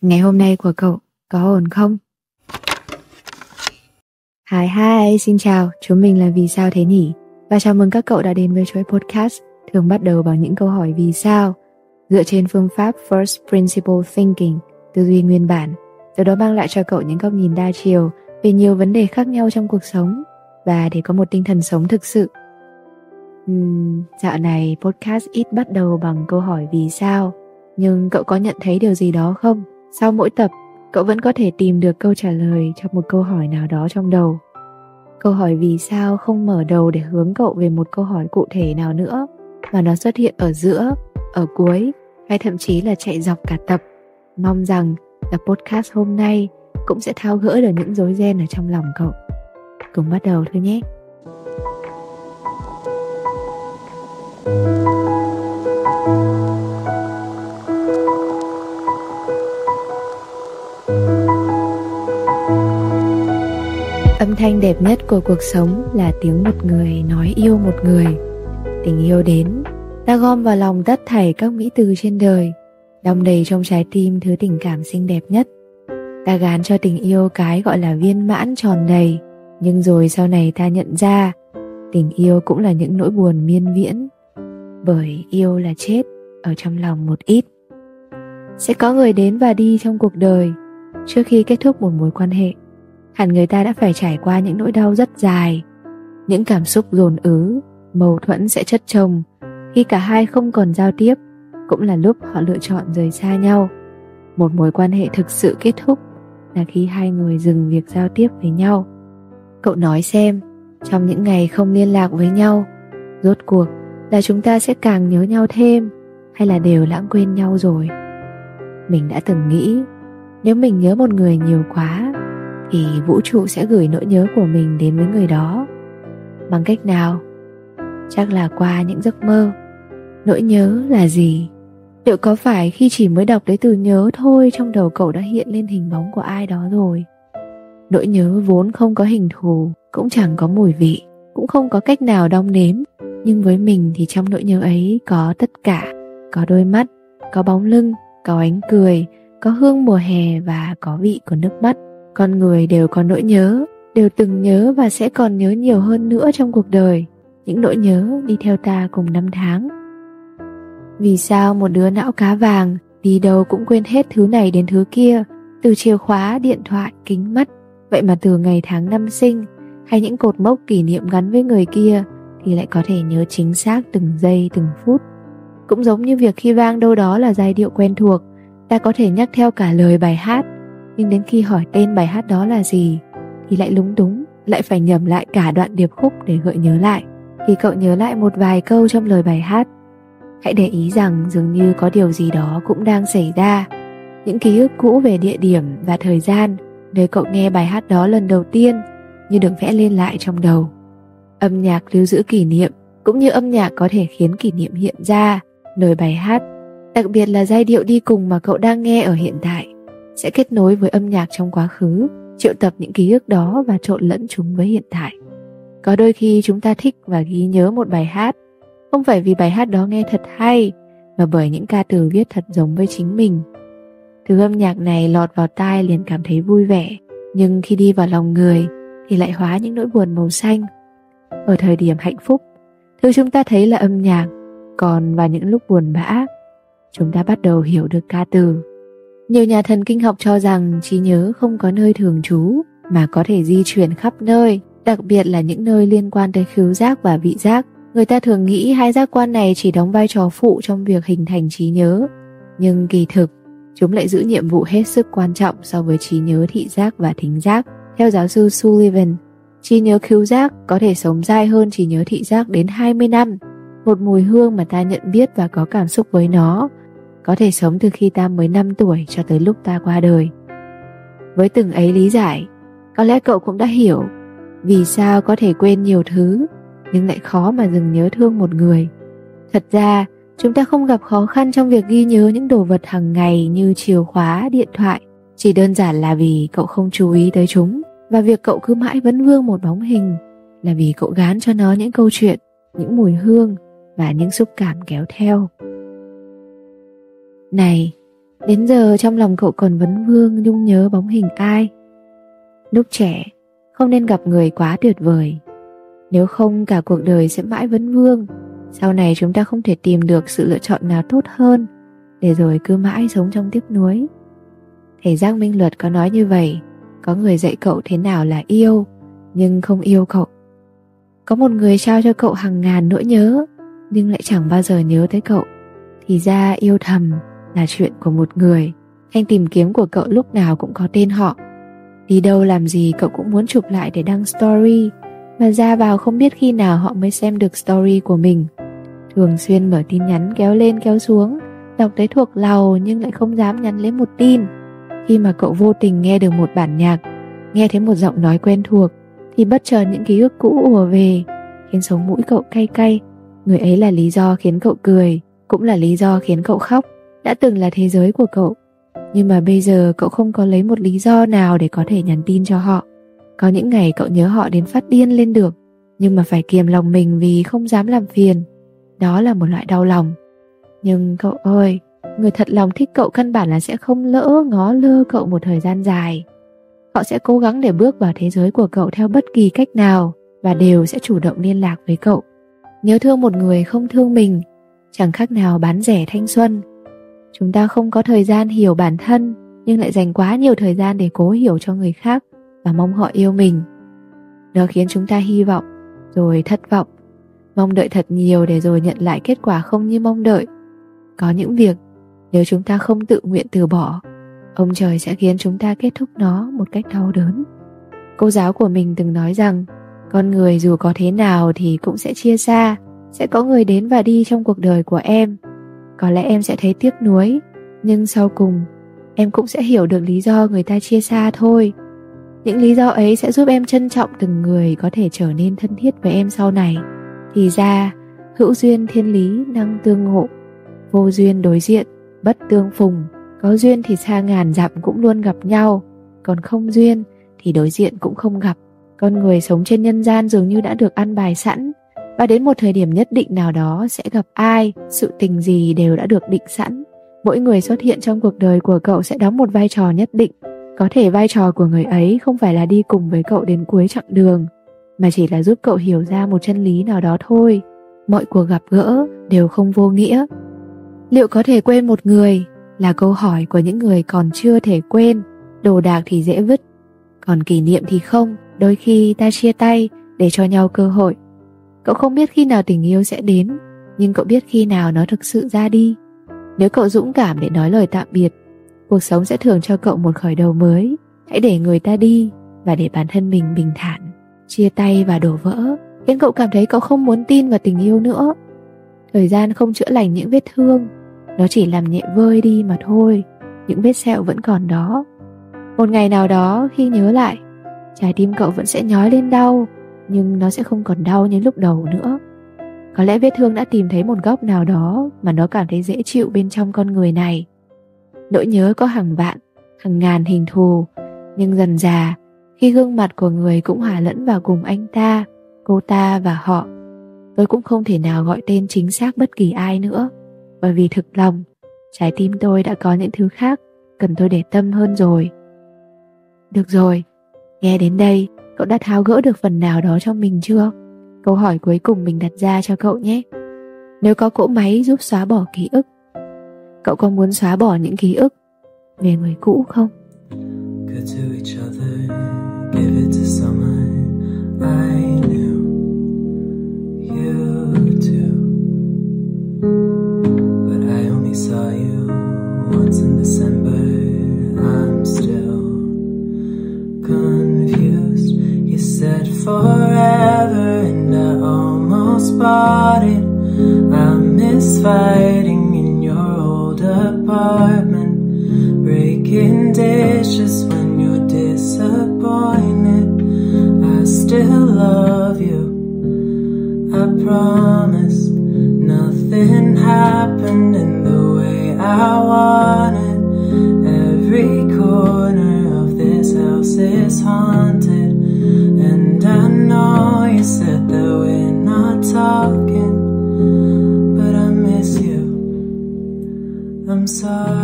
Ngày hôm nay của cậu có ổn không? Hi hi, xin chào, chúng mình là Vì sao thế nhỉ? Và chào mừng các cậu đã đến với chuỗi podcast thường bắt đầu bằng những câu hỏi vì sao dựa trên phương pháp First Principle Thinking, tư duy nguyên bản, từ đó mang lại cho cậu những góc nhìn đa chiều về nhiều vấn đề khác nhau trong cuộc sống và để có một tinh thần sống thực sự. Uhm, dạo này podcast ít bắt đầu bằng câu hỏi vì sao, nhưng cậu có nhận thấy điều gì đó không? Sau mỗi tập, cậu vẫn có thể tìm được câu trả lời cho một câu hỏi nào đó trong đầu. Câu hỏi vì sao không mở đầu để hướng cậu về một câu hỏi cụ thể nào nữa, mà nó xuất hiện ở giữa, ở cuối, hay thậm chí là chạy dọc cả tập. Mong rằng tập podcast hôm nay cũng sẽ tháo gỡ được những rối ren ở trong lòng cậu. Cùng bắt đầu thôi nhé. Âm thanh đẹp nhất của cuộc sống là tiếng một người nói yêu một người. Tình yêu đến, ta gom vào lòng tất thảy các mỹ từ trên đời, đong đầy trong trái tim thứ tình cảm xinh đẹp nhất. Ta gán cho tình yêu cái gọi là viên mãn tròn đầy, nhưng rồi sau này ta nhận ra, tình yêu cũng là những nỗi buồn miên viễn, bởi yêu là chết ở trong lòng một ít. Sẽ có người đến và đi trong cuộc đời trước khi kết thúc một mối quan hệ hẳn người ta đã phải trải qua những nỗi đau rất dài, những cảm xúc dồn ứ, mâu thuẫn sẽ chất chồng. Khi cả hai không còn giao tiếp, cũng là lúc họ lựa chọn rời xa nhau. Một mối quan hệ thực sự kết thúc là khi hai người dừng việc giao tiếp với nhau. Cậu nói xem, trong những ngày không liên lạc với nhau, rốt cuộc là chúng ta sẽ càng nhớ nhau thêm hay là đều lãng quên nhau rồi? Mình đã từng nghĩ, nếu mình nhớ một người nhiều quá thì vũ trụ sẽ gửi nỗi nhớ của mình đến với người đó. Bằng cách nào? Chắc là qua những giấc mơ. Nỗi nhớ là gì? Liệu có phải khi chỉ mới đọc đến từ nhớ thôi trong đầu cậu đã hiện lên hình bóng của ai đó rồi? Nỗi nhớ vốn không có hình thù, cũng chẳng có mùi vị, cũng không có cách nào đong nếm nhưng với mình thì trong nỗi nhớ ấy có tất cả. Có đôi mắt, có bóng lưng, có ánh cười, có hương mùa hè và có vị của nước mắt con người đều có nỗi nhớ, đều từng nhớ và sẽ còn nhớ nhiều hơn nữa trong cuộc đời. Những nỗi nhớ đi theo ta cùng năm tháng. Vì sao một đứa não cá vàng đi đâu cũng quên hết thứ này đến thứ kia, từ chìa khóa, điện thoại, kính mắt. Vậy mà từ ngày tháng năm sinh, hay những cột mốc kỷ niệm gắn với người kia, thì lại có thể nhớ chính xác từng giây, từng phút. Cũng giống như việc khi vang đâu đó là giai điệu quen thuộc, ta có thể nhắc theo cả lời bài hát nhưng đến khi hỏi tên bài hát đó là gì, thì lại lúng túng, lại phải nhầm lại cả đoạn điệp khúc để gợi nhớ lại. Khi cậu nhớ lại một vài câu trong lời bài hát. Hãy để ý rằng dường như có điều gì đó cũng đang xảy ra. Những ký ức cũ về địa điểm và thời gian nơi cậu nghe bài hát đó lần đầu tiên như được vẽ lên lại trong đầu. Âm nhạc lưu giữ kỷ niệm cũng như âm nhạc có thể khiến kỷ niệm hiện ra lời bài hát, đặc biệt là giai điệu đi cùng mà cậu đang nghe ở hiện tại sẽ kết nối với âm nhạc trong quá khứ, triệu tập những ký ức đó và trộn lẫn chúng với hiện tại. Có đôi khi chúng ta thích và ghi nhớ một bài hát. Không phải vì bài hát đó nghe thật hay, mà bởi những ca từ viết thật giống với chính mình. Thứ âm nhạc này lọt vào tai liền cảm thấy vui vẻ, nhưng khi đi vào lòng người thì lại hóa những nỗi buồn màu xanh. Ở thời điểm hạnh phúc, thứ chúng ta thấy là âm nhạc, còn vào những lúc buồn bã, chúng ta bắt đầu hiểu được ca từ nhiều nhà thần kinh học cho rằng trí nhớ không có nơi thường trú mà có thể di chuyển khắp nơi, đặc biệt là những nơi liên quan tới khứu giác và vị giác. Người ta thường nghĩ hai giác quan này chỉ đóng vai trò phụ trong việc hình thành trí nhớ, nhưng kỳ thực chúng lại giữ nhiệm vụ hết sức quan trọng so với trí nhớ thị giác và thính giác. Theo giáo sư Sullivan, trí nhớ khứu giác có thể sống dai hơn trí nhớ thị giác đến 20 năm. Một mùi hương mà ta nhận biết và có cảm xúc với nó có thể sống từ khi ta mới 5 tuổi cho tới lúc ta qua đời. Với từng ấy lý giải, có lẽ cậu cũng đã hiểu vì sao có thể quên nhiều thứ nhưng lại khó mà dừng nhớ thương một người. Thật ra, chúng ta không gặp khó khăn trong việc ghi nhớ những đồ vật hàng ngày như chìa khóa, điện thoại, chỉ đơn giản là vì cậu không chú ý tới chúng và việc cậu cứ mãi vấn vương một bóng hình là vì cậu gán cho nó những câu chuyện, những mùi hương và những xúc cảm kéo theo. Này, Đến giờ trong lòng cậu còn vấn vương nhung nhớ bóng hình ai? Lúc trẻ Không nên gặp người quá tuyệt vời. Nếu không cả cuộc đời sẽ mãi vấn vương. Sau này chúng ta không thể tìm được sự lựa chọn nào tốt hơn Để rồi cứ mãi sống trong tiếc nuối. Thầy Giang Minh Luật có nói như vậy Có người dạy cậu thế nào là yêu Nhưng không yêu cậu. Có một người trao cho cậu hàng ngàn nỗi nhớ Nhưng lại chẳng bao giờ nhớ tới cậu Thì ra yêu thầm là chuyện của một người. Thanh tìm kiếm của cậu lúc nào cũng có tên họ. Đi đâu làm gì cậu cũng muốn chụp lại để đăng story, Mà ra vào không biết khi nào họ mới xem được story của mình. Thường xuyên mở tin nhắn kéo lên kéo xuống, Đọc tới thuộc lầu nhưng lại không dám nhắn lấy một tin. Khi mà cậu vô tình nghe được một bản nhạc, Nghe thấy một giọng nói quen thuộc, Thì bất chợt những ký ức cũ ùa về, Khiến sống mũi cậu cay cay. Người ấy là lý do khiến cậu cười, Cũng là lý do khiến cậu khóc đã từng là thế giới của cậu. Nhưng mà bây giờ cậu không có lấy một lý do nào để có thể nhắn tin cho họ. Có những ngày cậu nhớ họ đến phát điên lên được, nhưng mà phải kiềm lòng mình vì không dám làm phiền. Đó là một loại đau lòng. Nhưng cậu ơi, người thật lòng thích cậu căn bản là sẽ không lỡ ngó lơ cậu một thời gian dài. Họ sẽ cố gắng để bước vào thế giới của cậu theo bất kỳ cách nào và đều sẽ chủ động liên lạc với cậu. Nhớ thương một người không thương mình, chẳng khác nào bán rẻ thanh xuân chúng ta không có thời gian hiểu bản thân, nhưng lại dành quá nhiều thời gian để cố hiểu cho người khác và mong họ yêu mình. Nó khiến chúng ta hy vọng, rồi thất vọng. Mong đợi thật nhiều để rồi nhận lại kết quả không như mong đợi. Có những việc, nếu chúng ta không tự nguyện từ bỏ, ông trời sẽ khiến chúng ta kết thúc nó một cách đau đớn. Cô giáo của mình từng nói rằng, con người dù có thế nào thì cũng sẽ chia xa, sẽ có người đến và đi trong cuộc đời của em có lẽ em sẽ thấy tiếc nuối, nhưng sau cùng, em cũng sẽ hiểu được lý do người ta chia xa thôi. Những lý do ấy sẽ giúp em trân trọng từng người có thể trở nên thân thiết với em sau này. Thì ra, hữu duyên thiên lý, năng tương ngộ. Vô duyên đối diện, bất tương phùng. Có duyên thì xa ngàn dặm cũng luôn gặp nhau. Còn không duyên thì đối diện cũng không gặp. Con người sống trên nhân gian dường như đã được ăn bài sẵn và đến một thời điểm nhất định nào đó sẽ gặp ai, sự tình gì đều đã được định sẵn. Mỗi người xuất hiện trong cuộc đời của cậu sẽ đóng một vai trò nhất định. Có thể vai trò của người ấy không phải là đi cùng với cậu đến cuối chặng đường, mà chỉ là giúp cậu hiểu ra một chân lý nào đó thôi. Mọi cuộc gặp gỡ đều không vô nghĩa. Liệu có thể quên một người là câu hỏi của những người còn chưa thể quên. Đồ đạc thì dễ vứt, còn kỷ niệm thì không. Đôi khi ta chia tay để cho nhau cơ hội. Cậu không biết khi nào tình yêu sẽ đến, nhưng cậu biết khi nào nó thực sự ra đi. Nếu cậu dũng cảm để nói lời tạm biệt, cuộc sống sẽ thường cho cậu một khởi đầu mới. Hãy để người ta đi và để bản thân mình bình thản. Chia tay và đổ vỡ khiến cậu cảm thấy cậu không muốn tin vào tình yêu nữa. Thời gian không chữa lành những vết thương, nó chỉ làm nhẹ vơi đi mà thôi. Những vết sẹo vẫn còn đó. Một ngày nào đó khi nhớ lại, trái tim cậu vẫn sẽ nhói lên đau nhưng nó sẽ không còn đau như lúc đầu nữa. Có lẽ vết thương đã tìm thấy một góc nào đó mà nó cảm thấy dễ chịu bên trong con người này. Nỗi nhớ có hàng vạn, hàng ngàn hình thù, nhưng dần già khi gương mặt của người cũng hòa lẫn vào cùng anh ta, cô ta và họ, tôi cũng không thể nào gọi tên chính xác bất kỳ ai nữa. Bởi vì thực lòng, trái tim tôi đã có những thứ khác cần tôi để tâm hơn rồi. Được rồi, nghe đến đây Cậu đã tháo gỡ được phần nào đó cho mình chưa? Câu hỏi cuối cùng mình đặt ra cho cậu nhé. Nếu có cỗ máy giúp xóa bỏ ký ức, cậu có muốn xóa bỏ những ký ức về người cũ không? saw it. I miss fighting in your old apartment, breaking dishes when you're disappointed. I still love you, I promise. Nothing happened in the way I wanted. Every corner of this house is haunted. And I know you said I'm sorry.